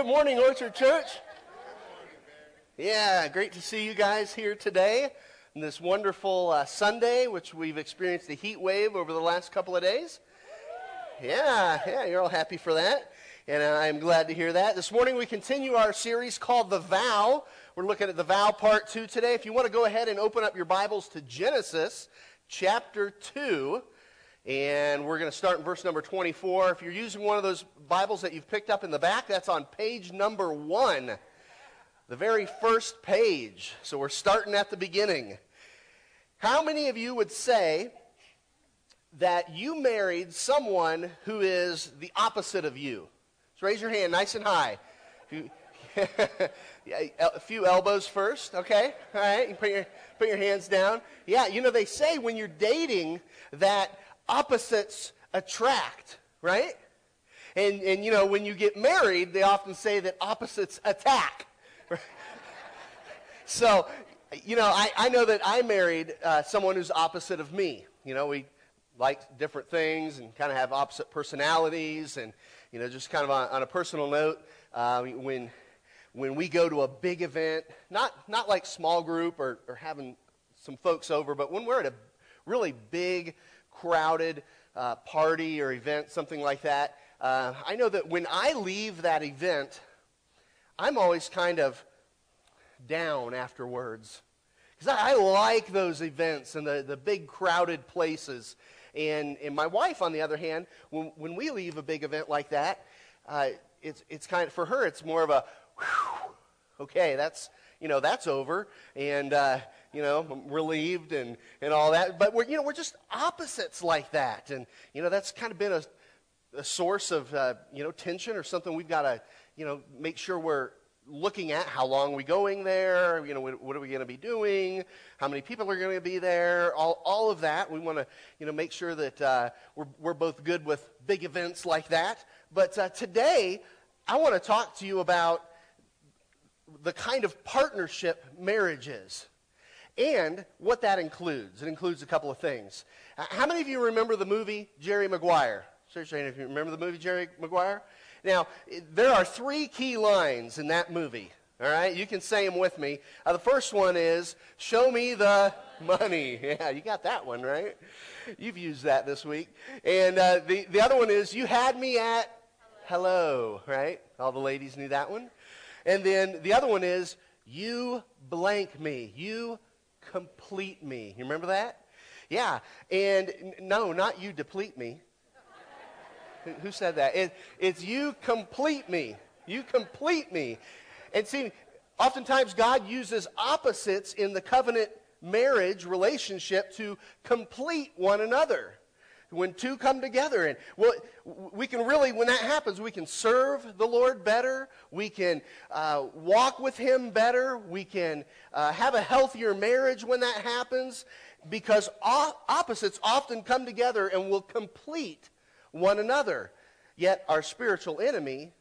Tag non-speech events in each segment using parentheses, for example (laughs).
Good morning, Orchard Church. Yeah, great to see you guys here today this wonderful uh, Sunday, which we've experienced a heat wave over the last couple of days. Yeah, yeah, you're all happy for that. And I'm glad to hear that. This morning we continue our series called The Vow. We're looking at the vow part two today. If you want to go ahead and open up your Bibles to Genesis chapter 2. And we're going to start in verse number 24. If you're using one of those Bibles that you've picked up in the back, that's on page number one, the very first page. So we're starting at the beginning. How many of you would say that you married someone who is the opposite of you? So raise your hand nice and high. (laughs) a few elbows first, okay? All right, you put your, put your hands down. Yeah, you know, they say when you're dating that opposites attract, right? And, and you know, when you get married, they often say that opposites attack. (laughs) so, you know, I, I know that I married uh, someone who's opposite of me. You know, we like different things and kind of have opposite personalities. And, you know, just kind of on, on a personal note, uh, when, when we go to a big event, not, not like small group or, or having some folks over, but when we're at a really big crowded uh, party or event, something like that, uh, I know that when I leave that event, I'm always kind of down afterwards. Because I, I, like those events and the, the big crowded places. And, and my wife, on the other hand, when, when we leave a big event like that, uh, it's, it's kind of, for her, it's more of a, whew, okay, that's, you know, that's over. And, uh, you know, relieved and, and all that. But we're, you know, we're just opposites like that. And, you know, that's kind of been a, a source of, uh, you know, tension or something we've got to, you know, make sure we're looking at how long are we going there, you know, what are we going to be doing, how many people are going to be there, all, all of that. We want to, you know, make sure that uh, we're, we're both good with big events like that. But uh, today, I want to talk to you about the kind of partnership marriage is and what that includes. It includes a couple of things. Uh, how many of you remember the movie Jerry Maguire? Seriously, if you remember the movie Jerry Maguire? Now, there are three key lines in that movie. All right, you can say them with me. Uh, the first one is, show me the money. (laughs) Yeah, you got that one, right? You've used that this week. And uh, the, the other one is, you had me at hello, right? All the ladies knew that one. And then the other one is, you blank me. You complete me. You remember that? Yeah. And no, not you deplete me. Who said that? It, it's you complete me. You complete me. And see, oftentimes God uses opposites in the covenant marriage relationship to complete one another when two come together and well, we can really when that happens we can serve the lord better. We can uh, walk with him better. We can uh, have a healthier marriage when that happens because opposites often come together and will complete one another. Yet our spiritual enemy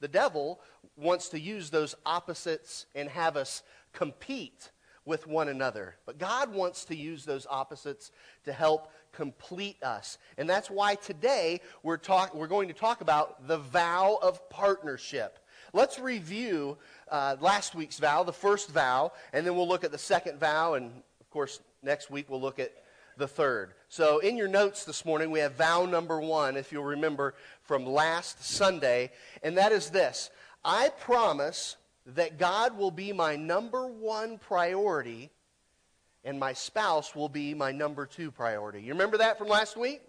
the devil wants to use those opposites and have us compete with one another. But God wants to use those opposites to help complete us. And that's why today we're, talk, we're going to talk about the vow of partnership. Let's review uh, last week's vow, the first vow, and then we'll look at the second vow. And of course, next week we'll look at the third. So, in your notes this morning, we have vow number one, if you'll remember from last Sunday, and that is this I promise that God will be my number one priority and my spouse will be my number two priority. You remember that from last week?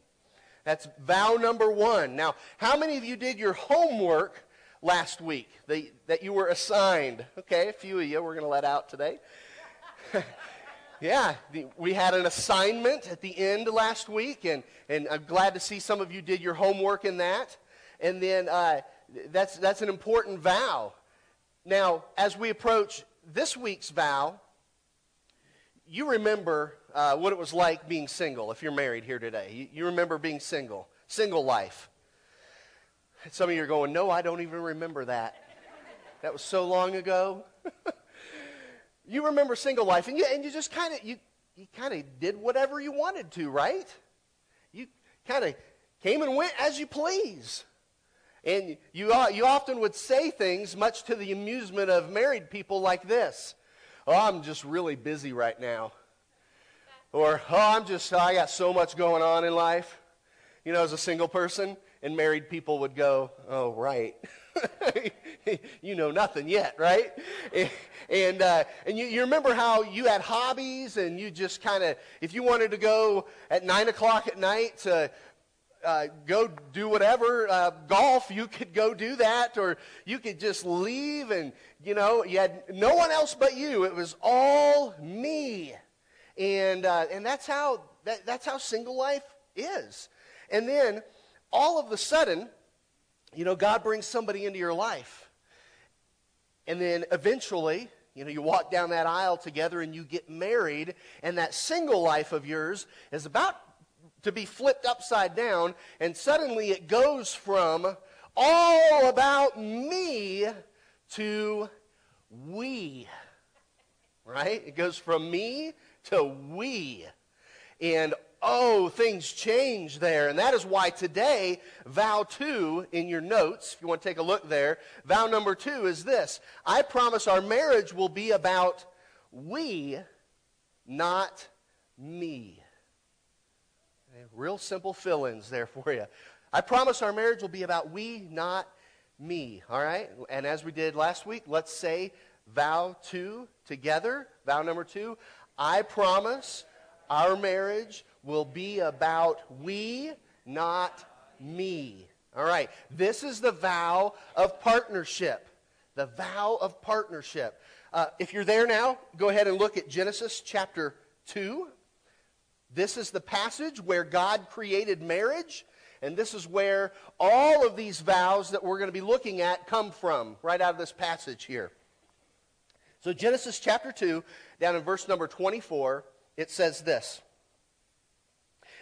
That's vow number one. Now, how many of you did your homework last week that, that you were assigned? Okay, a few of you we're going to let out today. (laughs) yeah, the, we had an assignment at the end last week, and, and I'm glad to see some of you did your homework in that. And then uh, that's, that's an important vow. Now, as we approach this week's vow, you remember uh, what it was like being single if you're married here today. You, you remember being single, single life. Some of you are going, No, I don't even remember that. That was so long ago. (laughs) you remember single life, and you, and you just kind of you, you kind of did whatever you wanted to, right? You kind of came and went as you please. And you, you often would say things, much to the amusement of married people, like this Oh, I'm just really busy right now. Or, Oh, I'm just, I got so much going on in life. You know, as a single person, and married people would go, Oh, right. (laughs) you know nothing yet, right? And, uh, and you, you remember how you had hobbies and you just kind of, if you wanted to go at 9 o'clock at night to uh, go do whatever, uh, golf, you could go do that, or you could just leave and, you know, you had no one else but you. It was all me. And, uh, and that's, how, that, that's how single life is. And then all of a sudden, you know, God brings somebody into your life. And then eventually, you know, you walk down that aisle together and you get married, and that single life of yours is about to be flipped upside down, and suddenly it goes from all about me to we. Right? It goes from me to we. And oh, things change there. And that is why today, vow two in your notes, if you want to take a look there, vow number two is this I promise our marriage will be about we, not me. Okay, real simple fill ins there (laughs) for you. I promise our marriage will be about we, not me. All right? And as we did last week, let's say vow two together. Vow number two. I promise our marriage will be about we, not me. All right. This is the vow of partnership. The vow of partnership. Uh, if you're there now, go ahead and look at Genesis chapter 2. This is the passage where God created marriage. And this is where all of these vows that we're going to be looking at come from, right out of this passage here. So, Genesis chapter 2, down in verse number 24, it says this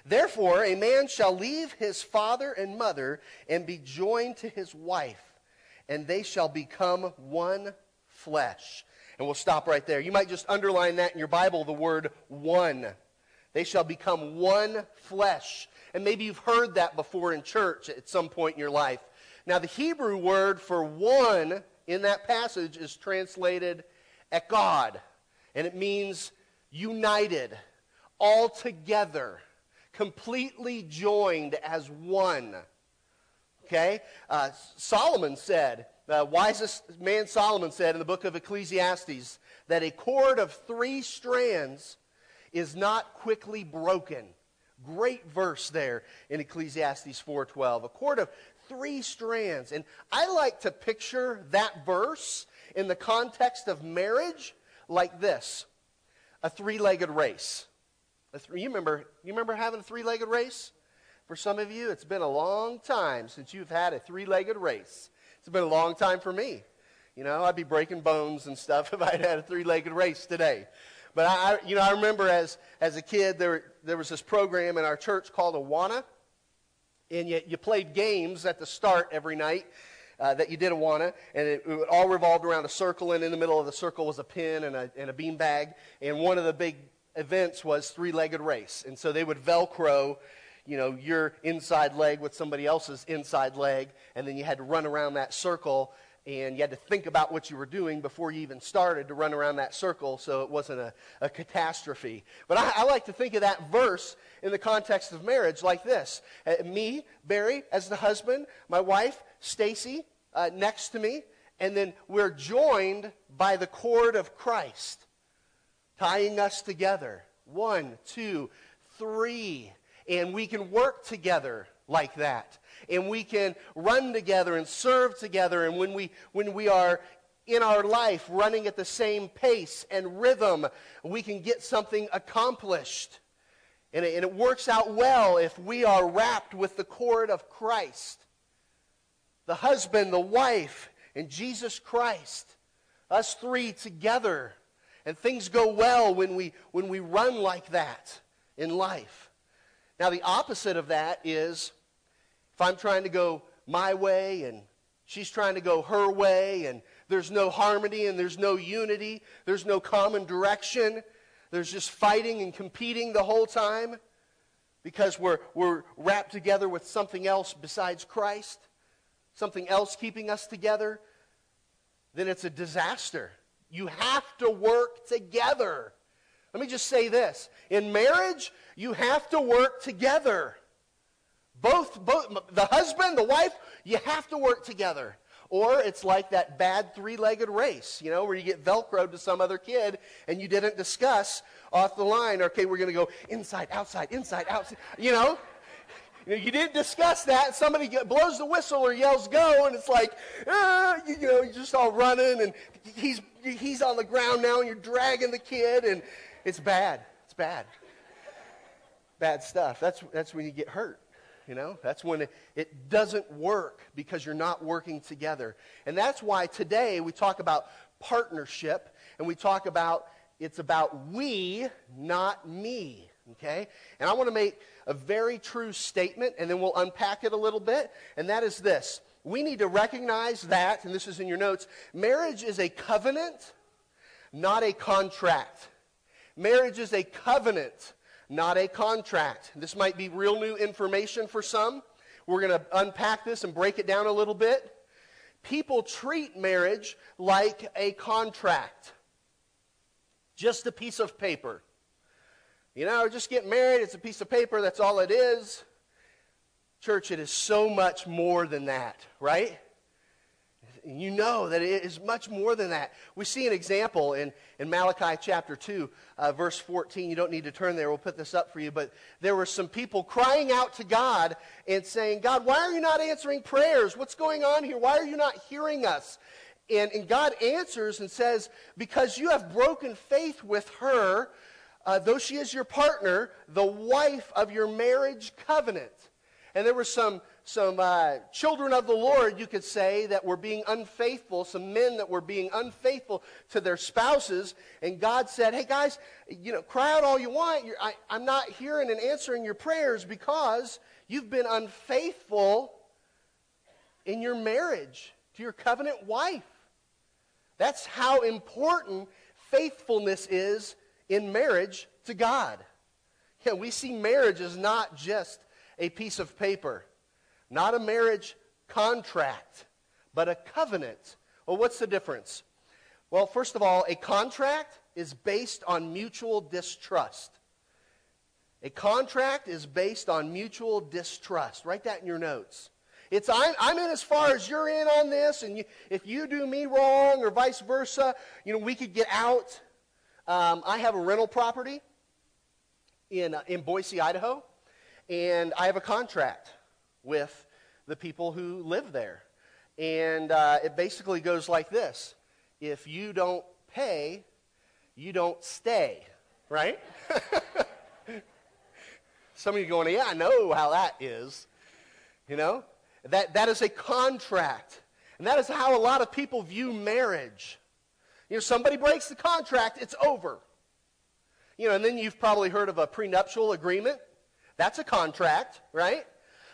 Therefore, a man shall leave his father and mother and be joined to his wife, and they shall become one flesh. And we'll stop right there. You might just underline that in your Bible, the word one. They shall become one flesh. And maybe you've heard that before in church at some point in your life. Now, the Hebrew word for one in that passage is translated echad, and it means united, all together completely joined as one. Okay? Uh, Solomon said, the wisest man Solomon said in the book of Ecclesiastes, that a cord of three strands is not quickly broken. Great verse there in Ecclesiastes 4:12. A cord of three strands. And I like to picture that verse in the context of marriage like this. A three-legged race. Th- you remember, you remember having a three legged race? For some of you, it's been a long time since you've had a three legged race. It's been a long time for me. You know, I'd be breaking bones and stuff (laughs) if I'd had a three legged race today. But I, you know, I remember as, as a kid, there, there was this program in our church called Awana. And you, you played games at the start every night. Uh, that you did Awana, and it, it, all revolved around a circle, and in the middle of the circle was a pin and a, and a bean bag. And one of the big events was three-legged race. And so they would Velcro, you know, your inside leg with somebody else's inside leg, and then you had to run around that circle, and you had to think about what you were doing before you even started to run around that circle so it wasn't a, a catastrophe. But I, I, like to think of that verse in the context of marriage like this. Uh, me, Barry, as the husband, my wife, Stacy, uh, next to me, and then we're joined by the cord of Christ tying us together. One, two, three. And we can work together like that. And we can run together and serve together. And when we, when we are in our life running at the same pace and rhythm, we can get something accomplished. And it, and it works out well if we are wrapped with the cord of Christ. The husband, the wife, and Jesus Christ. Us three together and things go well when we, when we run like that in life. Now, the opposite of that is if I'm trying to go my way and she's trying to go her way and there's no harmony and there's no unity, there's no common direction, there's just fighting and competing the whole time because we're, we're wrapped together with something else besides Christ. something else keeping us together, then it's a disaster. You have to work together. Let me just say this. In marriage, you have to work together. Both, both the husband, the wife, you have to work together. Or it's like that bad three-legged race, you know, where you get Velcroed to some other kid and you didn't discuss off the line, okay, we're going to go inside, outside, inside, outside, you know? You, didn't discuss that. Somebody blows the whistle or yells go, and it's like, ah, you, you know, you're just all running, and he's, he's on the ground now, and you're dragging the kid, and it's bad. It's bad. Bad stuff. That's, that's when you get hurt. You know, that's when it, it doesn't work because you're not working together. And that's why today we talk about partnership and we talk about it's about we, not me. Okay? And I want to make a very true statement and then we'll unpack it a little bit. And that is this we need to recognize that, and this is in your notes marriage is a covenant, not a contract. Marriage is a covenant, not a contract. This might be real new information for some. We're going to unpack this and break it down a little bit. People treat marriage like a contract, just a piece of paper. You know, just get married, it's a piece of paper, that's all it is. Church, it is so much more than that, right? You know that it is much more than that. We see an example in, in Malachi chapter 2, uh, verse 14. You don't need to turn there, we'll put this up for you. But there were some people crying out to God and saying, God, why are you not answering prayers? What's going on here? Why are you not hearing us? And, and God answers and says, Because you have broken faith with her, uh, though she is your partner, the wife of your marriage covenant. And there were some some uh, children of the Lord, you could say, that were being unfaithful, some men that were being unfaithful to their spouses. And God said, hey, guys, you know, cry out all you want. I, I'm not hearing and answering your prayers because you've been unfaithful in your marriage to your covenant wife. That's how important faithfulness is in marriage to God. Yeah, we see marriage as not just a piece of paper. Not a marriage contract, but a covenant. Well, what's the difference? Well, first of all, a contract is based on mutual distrust. A contract is based on mutual distrust. Write that in your notes. It's I'm, I'm in as far as you're in on this, and you, if you do me wrong or vice versa, you know, we could get out. Um, I have a rental property in, uh, in Boise, Idaho, and I have a contract with the people who live there. And uh, it basically goes like this if you don't pay, you don't stay, right? (laughs) Some of you going, yeah, I know how that is. You know? That, that is a contract. And that is how a lot of people view marriage. You know, somebody breaks the contract, it's over. You know, and then you've probably heard of a prenuptial agreement. That's a contract, right?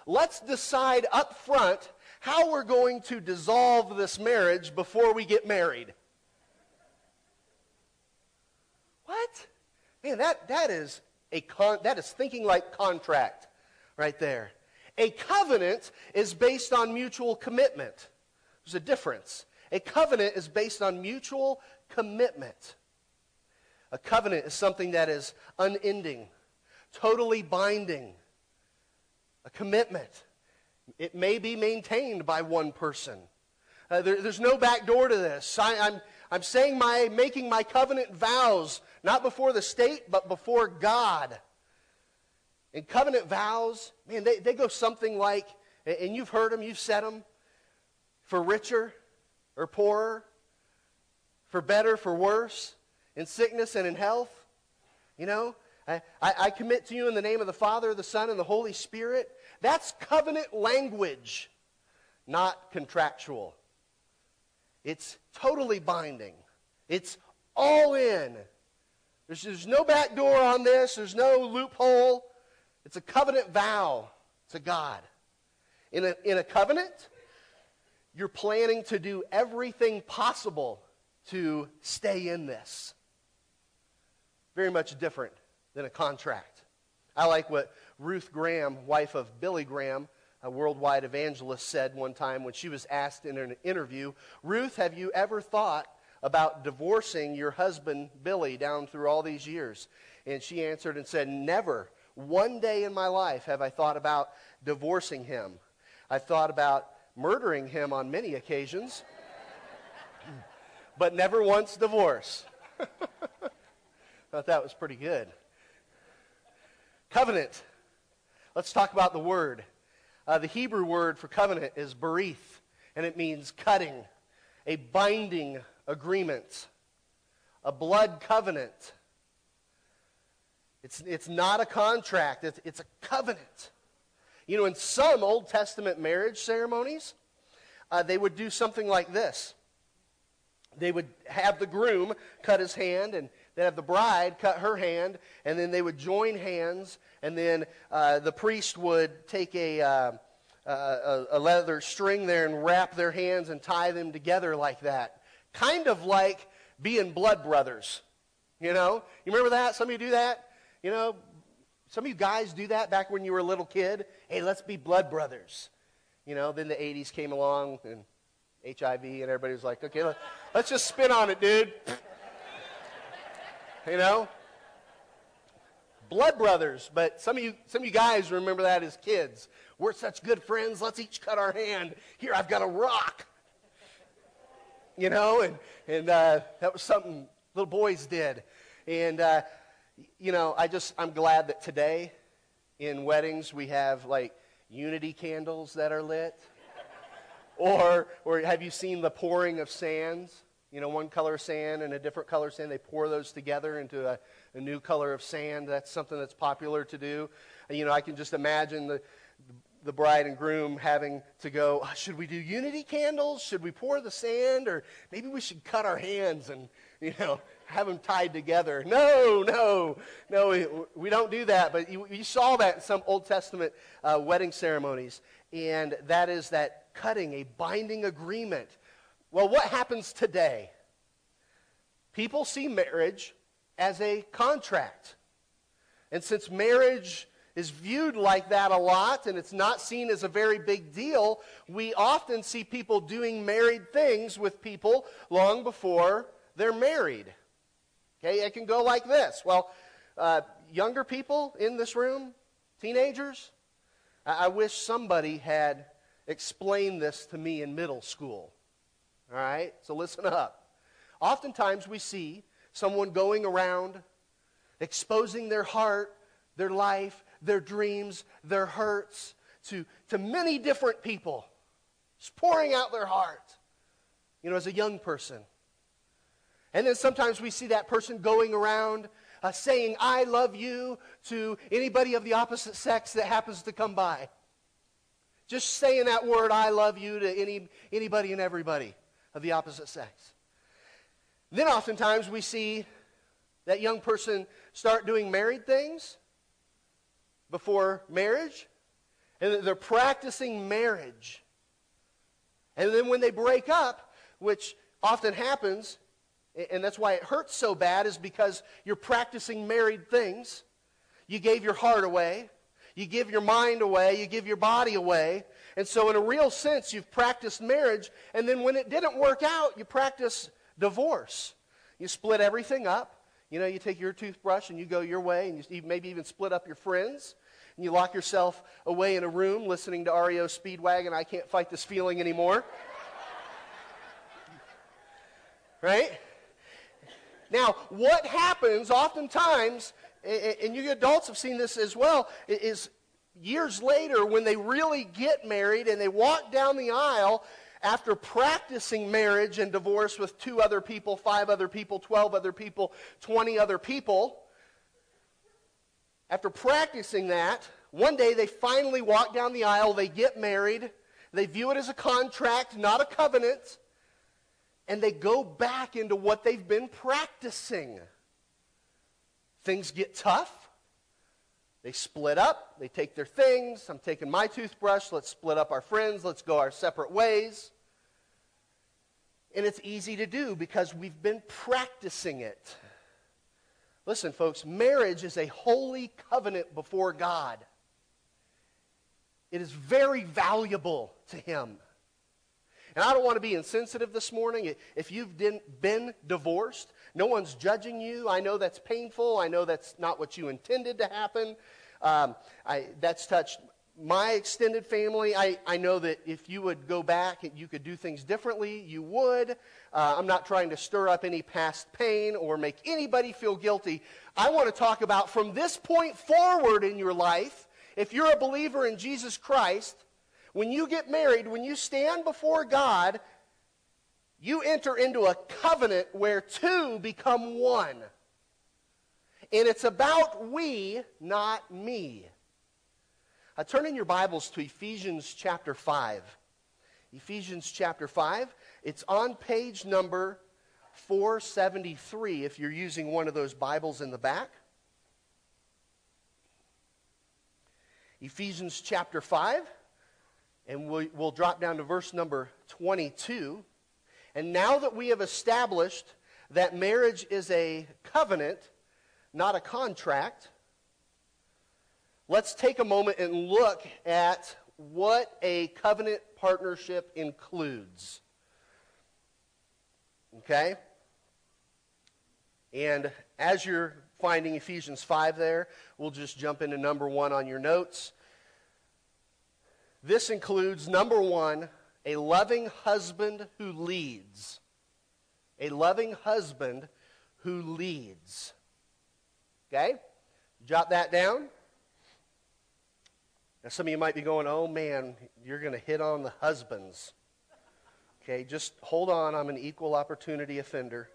let's decide up front how we're going to dissolve this marriage before we get married. What? Man, that, that is a con- that is thinking like contract right there. A covenant is based on mutual commitment. There's a difference. A covenant is based on mutual commitment. A covenant is something that is unending, totally binding a commitment. It may be maintained by one person. Uh, there, there's no back door to this. I, I'm, I'm saying my, making my covenant vows, not before the state, but before God. And covenant vows, man, they, they go something like, and you've heard them, you've said them, for richer or poorer, for better, for worse, in sickness and in health. You know, I, I, commit to you in the name of the Father, the Son, and the Holy Spirit. That's covenant language, not contractual. It's totally binding. It's all in. There's, there's no back door on this, there's no loophole. It's a covenant vow to God. In a, in a covenant, you're planning to do everything possible to stay in this. Very much different than a contract. I like what Ruth Graham, wife of Billy Graham, a worldwide evangelist, said one time when she was asked in an interview, Ruth, have you ever thought about divorcing your husband, Billy, down through all these years? And she answered and said, Never. One day in my life have I thought about divorcing him. I thought about murdering him on many occasions, but never once divorce. (laughs) Thought that was pretty good. Covenant. Let's talk about the word. Uh, the Hebrew word for covenant is berith, and it means cutting, a binding agreement, a blood covenant. It's, it's not a contract, it's, it's a covenant. You know, in some Old Testament marriage ceremonies, uh, they would do something like this. They would have the groom cut his hand, and they'd have the bride cut her hand, and then they would join hands, and then uh, the priest would take a, uh, a, a leather string there and wrap their hands and tie them together like that. Kind of like being blood brothers. You know? You remember that? Some of you do that? You know, some of you guys do that back when you were a little kid. Hey, let's be blood brothers. You know, then the 80s came along and HIV, and everybody was like, okay, let, let's just spin on it, dude. You know? Blood brothers, but some of you some of you guys remember that as kids. We're such good friends, let's each cut our hand. Here, I've got a rock. You know, and, and uh, that was something little boys did. And uh, you know, I just, I'm glad that today in weddings we have like unity candles that are lit. or, or have you seen the pouring of sands? You know, one color sand and a different color sand. They pour those together into a, a new color of sand. That's something that's popular to do. You know, I can just imagine the, the bride and groom having to go, oh, should we do unity candles? Should we pour the sand? Or maybe we should cut our hands and, you know, (laughs) have them tied together. No, no, no, we, we don't do that. But you, you, saw that in some Old Testament uh, wedding ceremonies. And that is that cutting, a binding agreement. Well, what happens today? People see marriage as a contract. And since marriage is viewed like that a lot and it's not seen as a very big deal, we often see people doing married things with people long before they're married. Okay, it can go like this. Well, uh, younger people in this room, teenagers, I-, I wish somebody had explained this to me in middle school. All right, so listen up. Oftentimes we see someone going around exposing their heart, their life, their dreams, their hurts to, to many different people, just pouring out their heart, you know, as a young person. And then sometimes we see that person going around uh, saying, I love you to anybody of the opposite sex that happens to come by. Just saying that word, I love you, to any, anybody and everybody of the opposite sex. Then oftentimes we see that young person start doing married things before marriage, and they're practicing marriage. And then when they break up, which often happens, and that's why it hurts so bad, is because you're practicing married things. You gave your heart away. You give your mind away. You give your body away. And so, in a real sense, you've practiced marriage. And then when it didn't work out, you practice divorce. You split everything up. You know, you take your toothbrush and you go your way, and you maybe even split up your friends. And you lock yourself away in a room listening to REO Speedwagon. I can't fight this feeling anymore. (laughs) right? Now, what happens oftentimes, and you adults have seen this as well, is years later when they really get married and they walk down the aisle after practicing marriage and divorce with two other people, five other people, 12 other people, 20 other people, after practicing that, one day they finally walk down the aisle, they get married, they view it as a contract, not a covenant and they go back into what they've been practicing. Things get tough. They split up. They take their things. I'm taking my toothbrush. Let's split up our friends. Let's go our separate ways. And it's easy to do because we've been practicing it. Listen, folks, marriage is a holy covenant before God. it is very valuable to him. And I don't want to be insensitive this morning. If you've been divorced, no one's judging you. I know that's painful. I know that's not what you intended to happen. Um, I, that's touched my extended family. I, I know that if you would go back and you could do things differently, you would. Uh, I'm not trying to stir up any past pain or make anybody feel guilty. I want to talk about from this point forward in your life, if you're a believer in Jesus Christ, when you get married, when you stand before God, you enter into a covenant where two become one. And it's about we, not me. Uh, turn in your Bibles to Ephesians chapter 5. Ephesians chapter 5. It's on page number 473 if you're using one of those Bibles in the back. Ephesians chapter 5. And we'll, we'll drop down to verse number 22. And now that we have established that marriage is a covenant, not a contract, let's take a moment and look at what a covenant partnership includes. Okay? And as you're finding Ephesians 5 there, we'll just jump into number one on your notes. This includes, number one, a loving husband who leads. A loving husband who leads. Okay? Jot that down. Now, some of you might be going, oh man, you're going to hit on the husbands. Okay, just hold on. I'm an equal opportunity offender.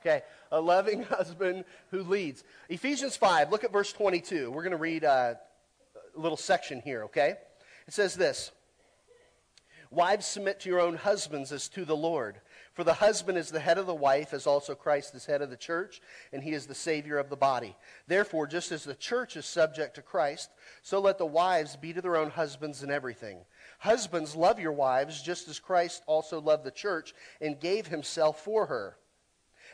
Okay, a loving husband who leads. Ephesians 5, look at verse 22. We're going to read uh, a little section here, okay? It says this Wives, submit to your own husbands as to the Lord. For the husband is the head of the wife, as also Christ is head of the church, and he is the Savior of the body. Therefore, just as the church is subject to Christ, so let the wives be to their own husbands in everything. Husbands, love your wives, just as Christ also loved the church and gave himself for her,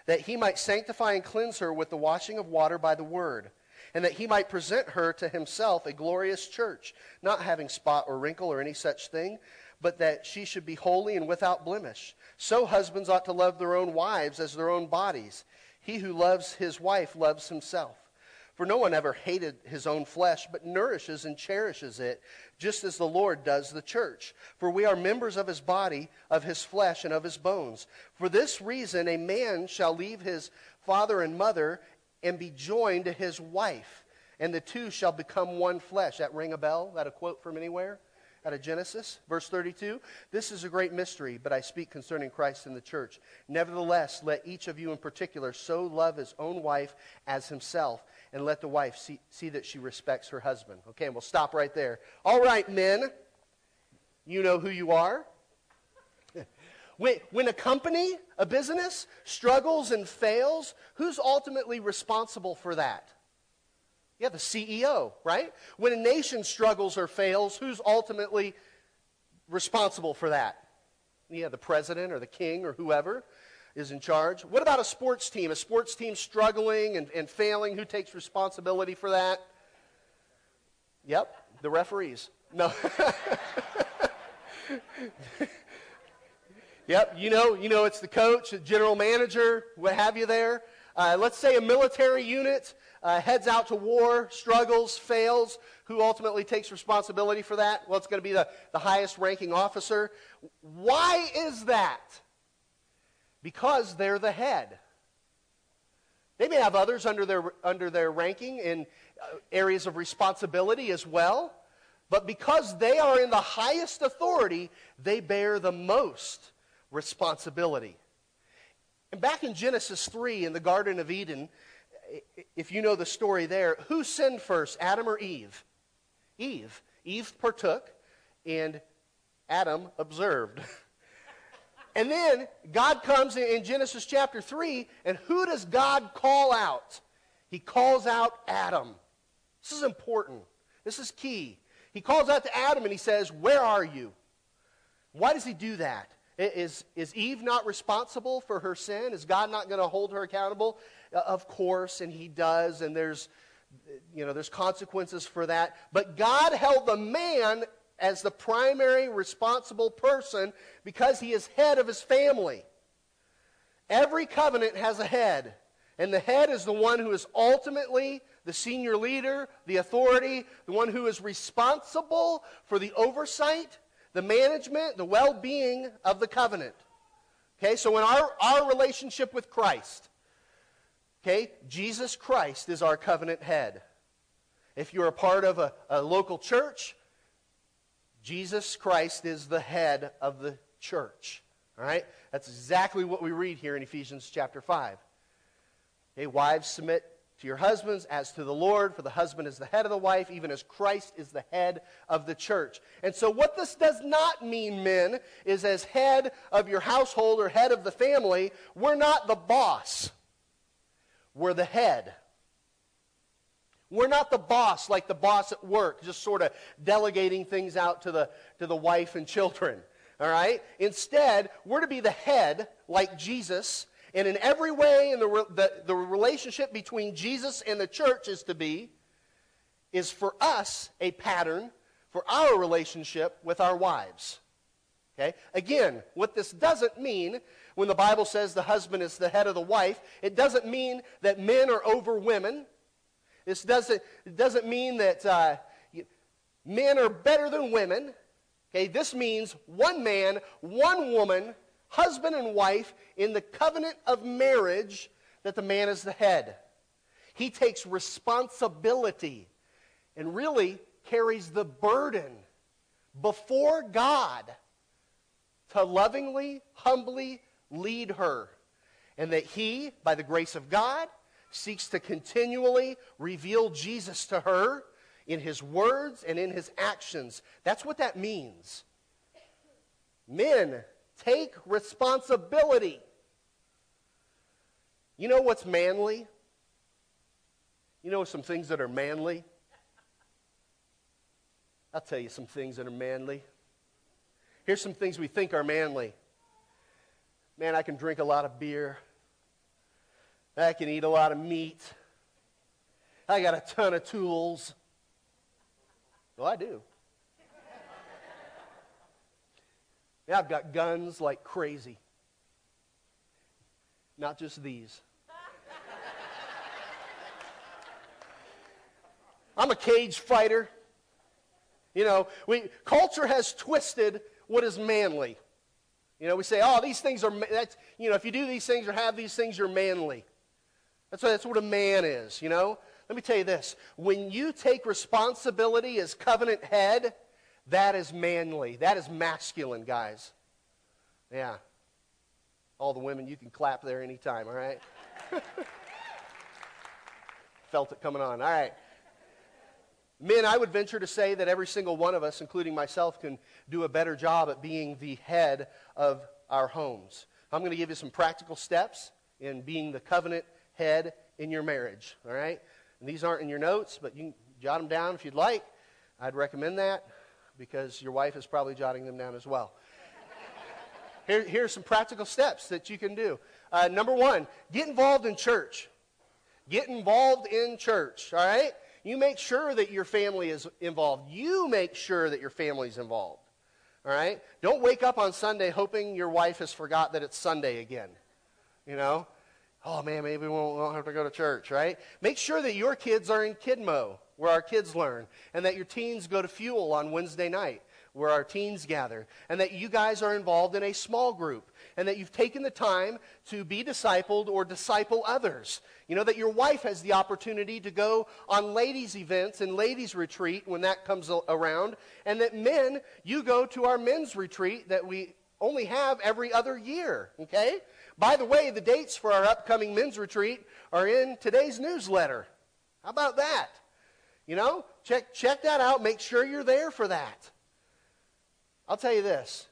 that he might sanctify and cleanse her with the washing of water by the word and that he might present her to himself a glorious church, not having spot or wrinkle or any such thing, but that she should be holy and without blemish. So husbands ought to love their own wives as their own bodies. He who loves his wife loves himself. For no one ever hated his own flesh, but nourishes and cherishes it, just as the Lord does the church. For we are members of his body, of his flesh, and of his bones. For this reason, a man shall leave his father and mother and be joined to his wife, and the two shall become one flesh. That ring a bell? That a quote from anywhere? Out of Genesis, verse 32. This is a great mystery, but I speak concerning Christ and the church. Nevertheless, let each of you in particular so love his own wife as himself, and let the wife see, see that she respects her husband. Okay, and we'll stop right there. All right, men, you know who you are. (laughs) When, when a company, a business, struggles and fails, who's ultimately responsible for that? Yeah, the CEO, right? When a nation struggles or fails, who's ultimately responsible for that? Yeah, the president or the king or whoever is in charge. What about a sports team? A sports team struggling and, and failing, who takes responsibility for that? Yep, the referees. No. (laughs) Yep, you know, you know it's the coach, the general manager, what have you there. Uh, let's say a military unit uh, heads out to war, struggles, fails. Who ultimately takes responsibility for that? Well, it's going to be the, the highest ranking officer. Why is that? Because they're the head. They may have others under their, under their ranking in uh, areas of responsibility as well, but because they are in the highest authority, they bear the most responsibility. And back in Genesis 3 in the Garden of Eden, if you know the story there, who sinned first, Adam or Eve? Eve. Eve partook, and Adam observed. (laughs) and then God comes in Genesis chapter 3, and who does God call out? He calls out Adam. This is important. This is key. He calls out to Adam and he says, Where are you? Why does he do that? Is, is Eve not responsible for her sin? Is God not going to hold her accountable? Uh, of course, and he does, and there's, you know, there's consequences for that. But God held the man as the primary responsible person because he is head of his family. Every covenant has a head, and the head is the one who is ultimately the senior leader, the authority, the one who is responsible for the oversight, the management, the well being of the covenant. Okay, so in our, our relationship with Christ, okay, Jesus Christ is our covenant head. If you're a part of a, a local church, Jesus Christ is the head of the church. All right? That's exactly what we read here in Ephesians chapter 5. Okay, wives, submit to your husbands as to the Lord, for the husband is the head of the wife, even as Christ is the head of the church. And so, what this does not mean, men, is as head of your household or head of the family, we're not the boss, we're the head. We're not the boss like the boss at work, just sort of delegating things out to the, to the wife and children. All right? Instead, we're to be the head like Jesus. And in every way, in the, the, the relationship between Jesus and the church is to be, is for us a pattern for our relationship with our wives. Okay? Again, what this doesn't mean when the Bible says the husband is the head of the wife, it doesn't mean that men are over women. This doesn't, it doesn't mean that uh, men are better than women. Okay, this means one man, one woman, husband and wife in the covenant of marriage that the man is the head. He takes responsibility and really carries the burden before God to lovingly, humbly lead her. And that he, by the grace of God, seeks to continually reveal Jesus to her in his words and in his actions. That's what that means. Men, take responsibility. You know what's manly? You know some things that are manly? I'll tell you some things that are manly. Here's some things we think are manly. Man, I can drink a lot of beer. I can eat a lot of meat. I got a ton of tools. Well, I do. Yeah, I've got guns like crazy. Not just these. I'm a cage fighter. You know, we, culture has twisted what is manly. You know, we say, oh, these things are, that's, you know, if you do these things or have these things, you're manly. That's what, that's what a man is, you know? Let me tell you this. When you take responsibility as covenant head, that is manly. That is masculine, guys. Yeah. All the women, you can clap there anytime, all right? (laughs) Felt it coming on. All right. Men, I would venture to say that every single one of us, including myself, can do a better job at being the head of our homes. I'm going to give you some practical steps in being the covenant head in your marriage. All right? And these aren't in your notes, but you can jot them down if you'd like. I'd recommend that because your wife is probably jotting them down as well. (laughs) Here, here's some practical steps that you can do. Uh, number one, get involved in church. Get involved in church, all right? You make sure that your family is involved. You make sure that your family's involved, all right? Don't wake up on Sunday hoping your wife has forgot that it's Sunday again, you know? oh man, maybe we won't, have to go to church, right? Make sure that your kids are in Kidmo, where our kids learn, and that your teens go to Fuel on Wednesday night, where our teens gather, and that you guys are involved in a small group, and that you've taken the time to be discipled or disciple others. You know, that your wife has the opportunity to go on ladies' events and ladies' retreat when that comes around, and that men, you go to our men's retreat that we only have every other year, okay? By the way, the dates for our upcoming men's retreat are in today's newsletter. How about that? You know, check, check that out. Make sure you're there for that. I'll tell you this.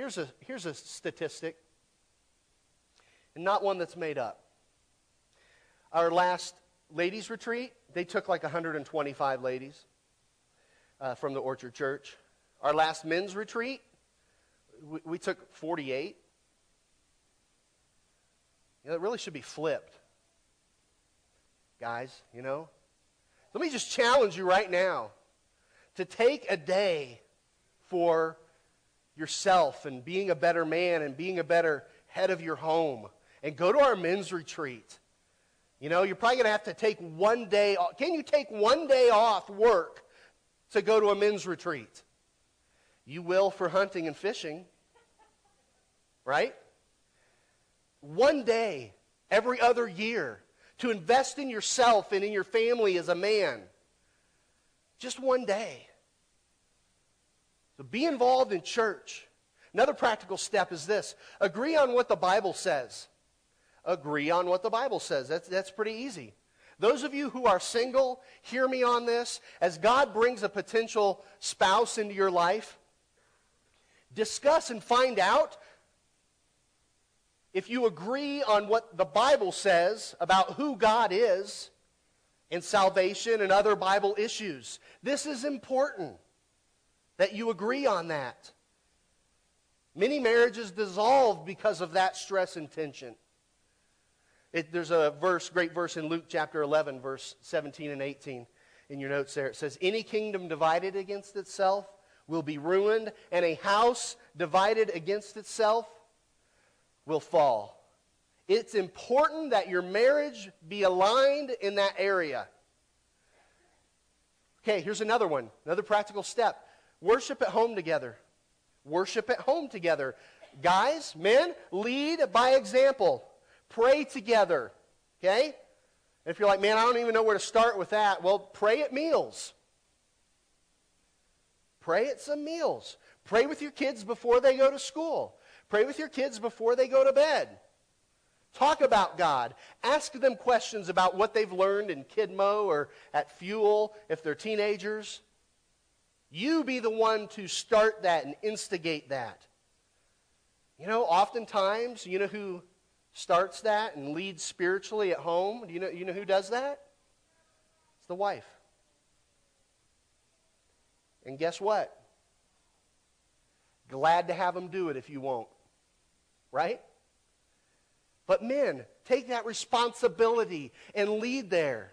Here's a, here's a statistic, and not one that's made up. Our last ladies' retreat, they took like 125 ladies uh, from the Orchard Church. Our last men's retreat, we, we took 48. You know, it really should be flipped. Guys, you know? let me just challenge you right now to take a day for yourself and being a better man and being a better head of your home and go to our men's retreat. You know, you're probably going to have to take one day off. Can you take one day off work to go to a men's retreat? You will for hunting and fishing, right? One day every other year to invest in yourself and in your family as a man. Just one day. Be involved in church. Another practical step is this agree on what the Bible says. Agree on what the Bible says. That's, that's pretty easy. Those of you who are single, hear me on this. As God brings a potential spouse into your life, discuss and find out if you agree on what the Bible says about who God is and salvation and other Bible issues. This is important that you agree on that. Many marriages dissolve because of that stress and tension. It, there's a verse, great verse in Luke chapter 11, verse 17 and 18 in your notes there. It says, Any kingdom divided against itself will be ruined, and a house divided against itself will fall. It's important that your marriage be aligned in that area. Okay, here's another one, another practical step. Worship at home together. Worship at home together. Guys, men, lead by example. Pray together. Okay? If you're like, man, I don't even know where to start with that, well, pray at meals. Pray at some meals. Pray with your kids before they go to school. Pray with your kids before they go to bed. Talk about God. Ask them questions about what they've learned in Kidmo or at Fuel if they're teenagers. You be the one to start that and instigate that. You know, oftentimes, you know who starts that and leads spiritually at home? Do you know, you know who does that? It's the wife. And guess what? Glad to have them do it if you won't right? But men, take that responsibility and lead there.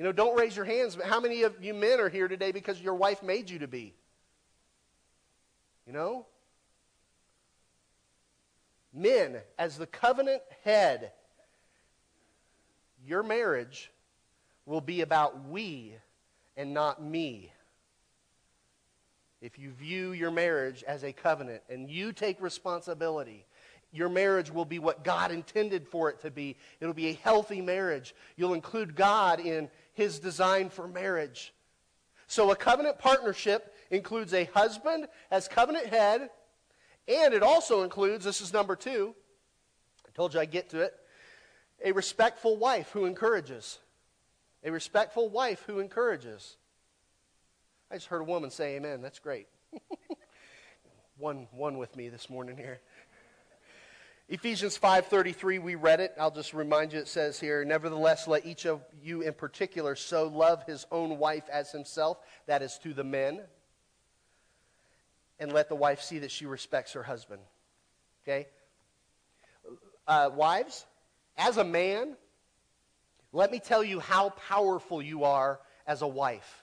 You know, don't raise your hands, but how many of you men are here today because your wife made you to be? You know? Men, as the covenant head, your marriage will be about we and not me. If you view your marriage as a covenant and you take responsibility your marriage will be what God intended for it to be. It'll be a healthy marriage. You'll include God in his design for marriage. So a covenant partnership includes a husband as covenant head, and it also includes, this is number two, I told you I'd get to it, a respectful wife who encourages. A respectful wife who encourages. I just heard a woman say amen. That's great. (laughs) one, one with me this morning here. Ephesians 5:33 we read it. I'll just remind you it says here, nevertheless let each of you in particular so love his own wife as himself, that is to the men. And let the wife see that she respects her husband. Okay? Uh, wives, as a man, let me tell you how powerful you are as a wife.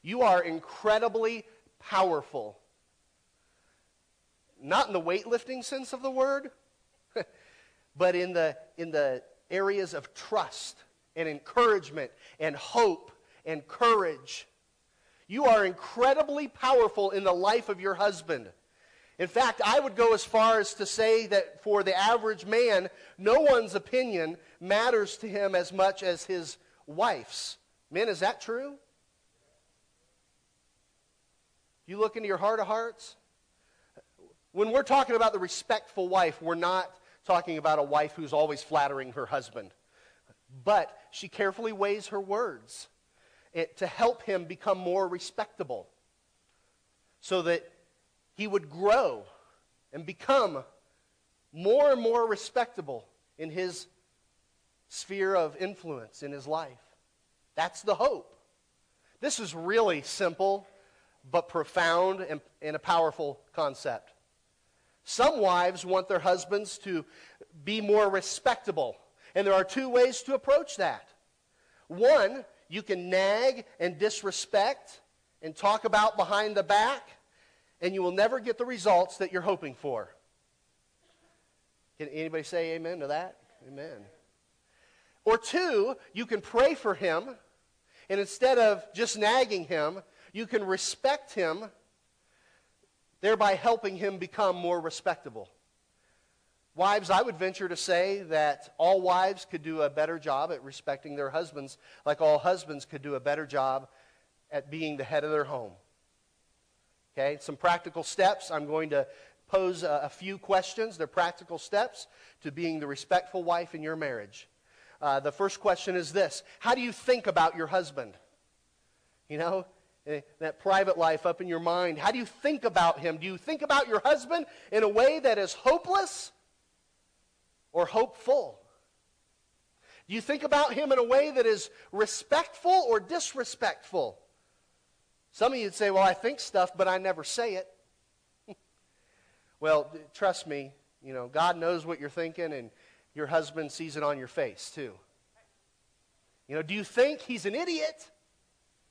You are incredibly powerful not in the weightlifting sense of the word, (laughs) but in the, in the areas of trust and encouragement and hope and courage. You are incredibly powerful in the life of your husband. In fact, I would go as far as to say that for the average man, no one's opinion matters to him as much as his wife's. Men, is that true? You look into your heart of hearts? When we're talking about the respectful wife, we're not talking about a wife who's always flattering her husband. But she carefully weighs her words to help him become more respectable so that he would grow and become more and more respectable in his sphere of influence in his life. That's the hope. This is really simple but profound and, and a powerful concept. Some wives want their husbands to be more respectable. And there are two ways to approach that. One you can nag and disrespect and talk about behind the back, and you will never get the results that you're hoping for. Can anybody say amen to that? Amen. Or two, you can pray for him, and instead of just nagging him, you can respect him, thereby helping him become more respectable. Wives, I would venture to say that all wives could do a better job at respecting their husbands, like all husbands could do a better job at being the head of their home. Okay, some practical steps. I'm going to pose a, a few questions. They're practical steps to being the respectful wife in your marriage. Uh, the first question is this How do you think about your husband? You know, Eh, that private life up in your mind. How do you think about him? Do you think about your husband in a way that is hopeless or hopeful? Do you think about him in a way that is respectful or disrespectful? Some of you would say, Well, I think stuff, but I never say it. (laughs) well, trust me, you know, God knows what you're thinking, and your husband sees it on your face, too. You know, do you think he's an idiot?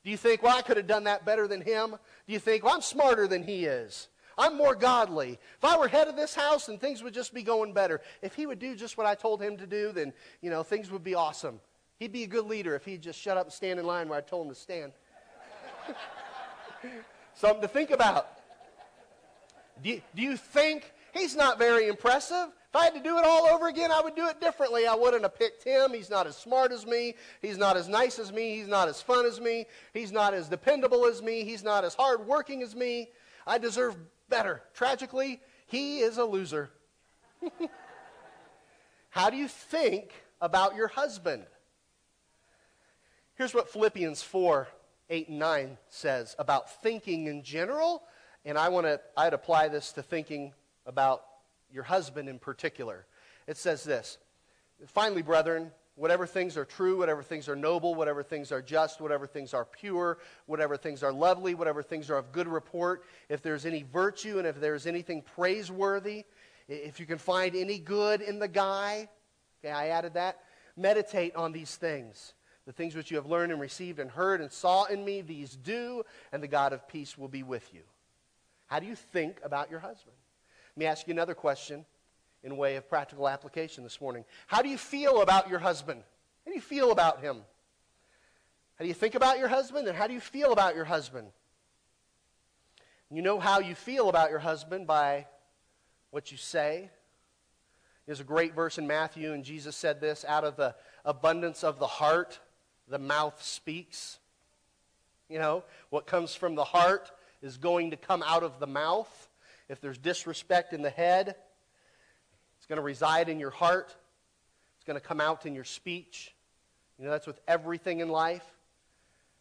Do you think, well, I could have done that better than him? Do you think, well, I'm smarter than he is? I'm more godly. If I were head of this house, then things would just be going better. If he would do just what I told him to do, then, you know, things would be awesome. He'd be a good leader if he'd just shut up and stand in line where I told him to stand. (laughs) Something to think about. Do you, do you think he's not very impressive? If I had to do it all over again, I would do it differently. I wouldn't have picked him. He's not as smart as me. He's not as nice as me. He's not as fun as me. He's not as dependable as me. He's not as hardworking as me. I deserve better. Tragically, he is a loser. (laughs) How do you think about your husband? Here's what Philippians 4 8 and 9 says about thinking in general, and I want to I'd apply this to thinking about your husband in particular. It says this Finally, brethren, whatever things are true, whatever things are noble, whatever things are just, whatever things are pure, whatever things are lovely, whatever things are of good report, if there's any virtue and if there's anything praiseworthy, if you can find any good in the guy, okay, I added that, meditate on these things. The things which you have learned and received and heard and saw in me, these do, and the God of peace will be with you. How do you think about your husband? Let me ask you another question in way of practical application this morning. How do you feel about your husband? How do you feel about him? How do you think about your husband and how do you feel about your husband? You know how you feel about your husband by what you say. There's a great verse in Matthew, and Jesus said this out of the abundance of the heart, the mouth speaks. You know, what comes from the heart is going to come out of the mouth. If there's disrespect in the head, it's going to reside in your heart. It's going to come out in your speech. You know, that's with everything in life.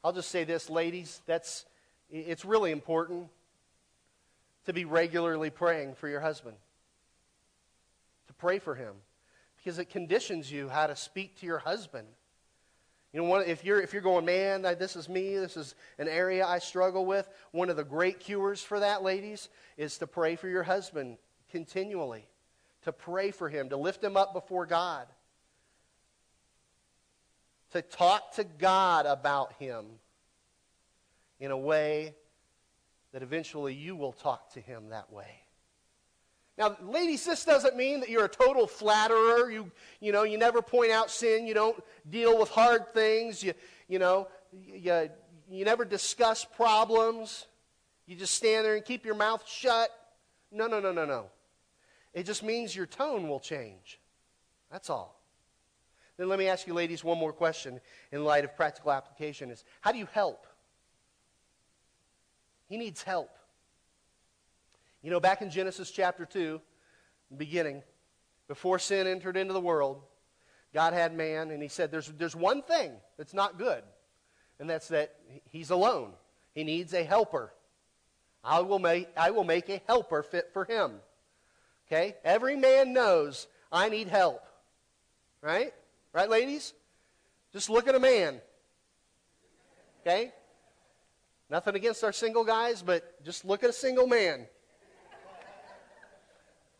I'll just say this, ladies, that's it's really important to be regularly praying for your husband. To pray for him because it conditions you how to speak to your husband. You know, if you're, if you're going, man, this is me, this is an area I struggle with, one of the great cures for that, ladies, is to pray for your husband continually, to pray for him, to lift him up before God, to talk to God about him in a way that eventually you will talk to him that way. Now, ladies, this doesn't mean that you're a total flatterer. You, you know, you never point out sin. You don't deal with hard things. You, you know, you, you never discuss problems. You just stand there and keep your mouth shut. No, no, no, no, no. It just means your tone will change. That's all. Then let me ask you, ladies, one more question in light of practical application is how do you help? He needs help. You know, back in Genesis chapter 2, beginning, before sin entered into the world, God had man, and he said, there's, there's one thing that's not good, and that's that he's alone. He needs a helper. I will make, I will make a helper fit for him. Okay? Every man knows I need help. Right? Right, ladies? Just look at a man. Okay? Nothing against our single guys, but just look at a single man.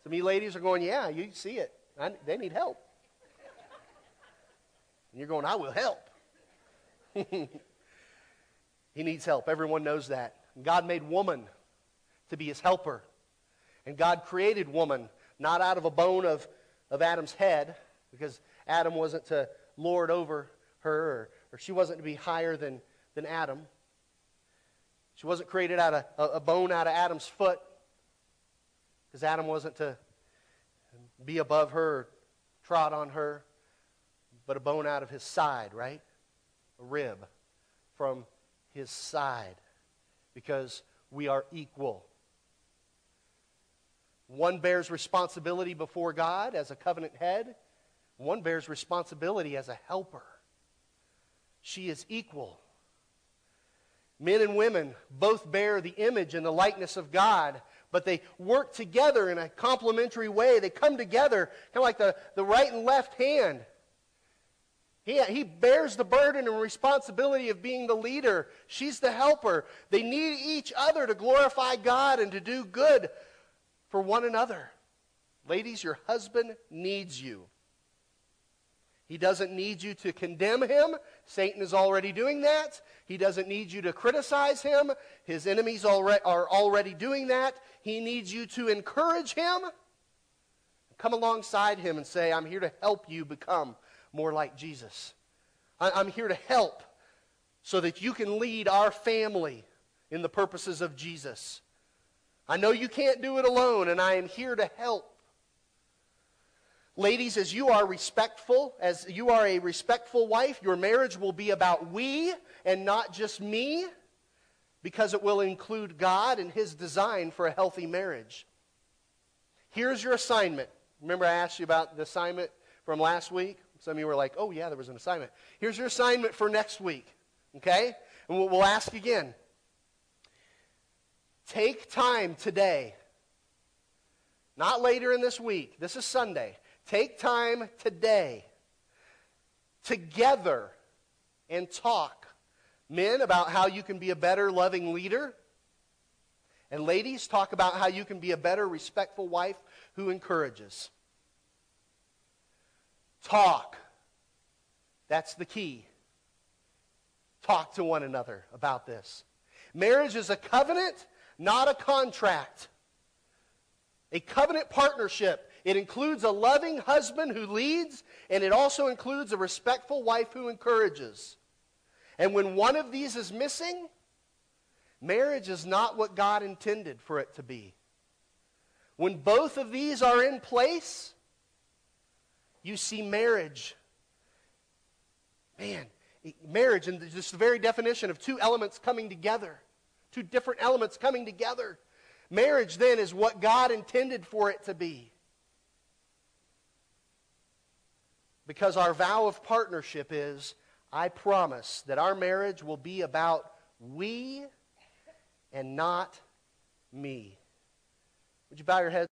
Some of you ladies are going, yeah, you see it. I, they need help. And you're going, I will help. (laughs) he needs help. Everyone knows that. God made woman to be his helper. And God created woman not out of a bone of, of Adam's head, because Adam wasn't to lord over her, or, or she wasn't to be higher than, than Adam. She wasn't created out of a, a bone out of Adam's foot, because Adam wasn't to be above her, trod on her, but a bone out of his side, right? A rib from his side, because we are equal. One bears responsibility before God as a covenant head, one bears responsibility as a helper. She is equal. Men and women both bear the image and the likeness of God, but they work together in a complementary way. They come together kind of like the, the right and left hand. He, he bears the burden and responsibility of being the leader. She's the helper. They need each other to glorify God and to do good for one another. Ladies, your husband needs you. He doesn't need you to condemn him. Satan is already doing that. He doesn't need you to criticize him. His enemies are already doing that. He needs you to encourage him. Come alongside him and say, I'm here to help you become more like Jesus. I'm here to help so that you can lead our family in the purposes of Jesus. I know you can't do it alone, and I am here to help. Ladies, as you are respectful, as you are a respectful wife, your marriage will be about we and not just me, because it will include God and His design for a healthy marriage. Here's your assignment. Remember, I asked you about the assignment from last week? Some of you were like, oh, yeah, there was an assignment. Here's your assignment for next week, okay? And we'll, we'll ask again. Take time today, not later in this week, this is Sunday. Take time today together and talk. Men, about how you can be a better loving leader. And ladies, talk about how you can be a better respectful wife who encourages. Talk. That's the key. Talk to one another about this. Marriage is a covenant not a contract. A covenant partnership. It includes a loving husband who leads, and it also includes a respectful wife who encourages. And when one of these is missing, marriage is not what God intended for it to be. When both of these are in place, you see marriage. Man, marriage, and just the very definition of two elements coming together. Two different elements coming together. Marriage, then, is what God intended for it to be. Because our vow of partnership is I promise that our marriage will be about we and not me. Would you bow your head?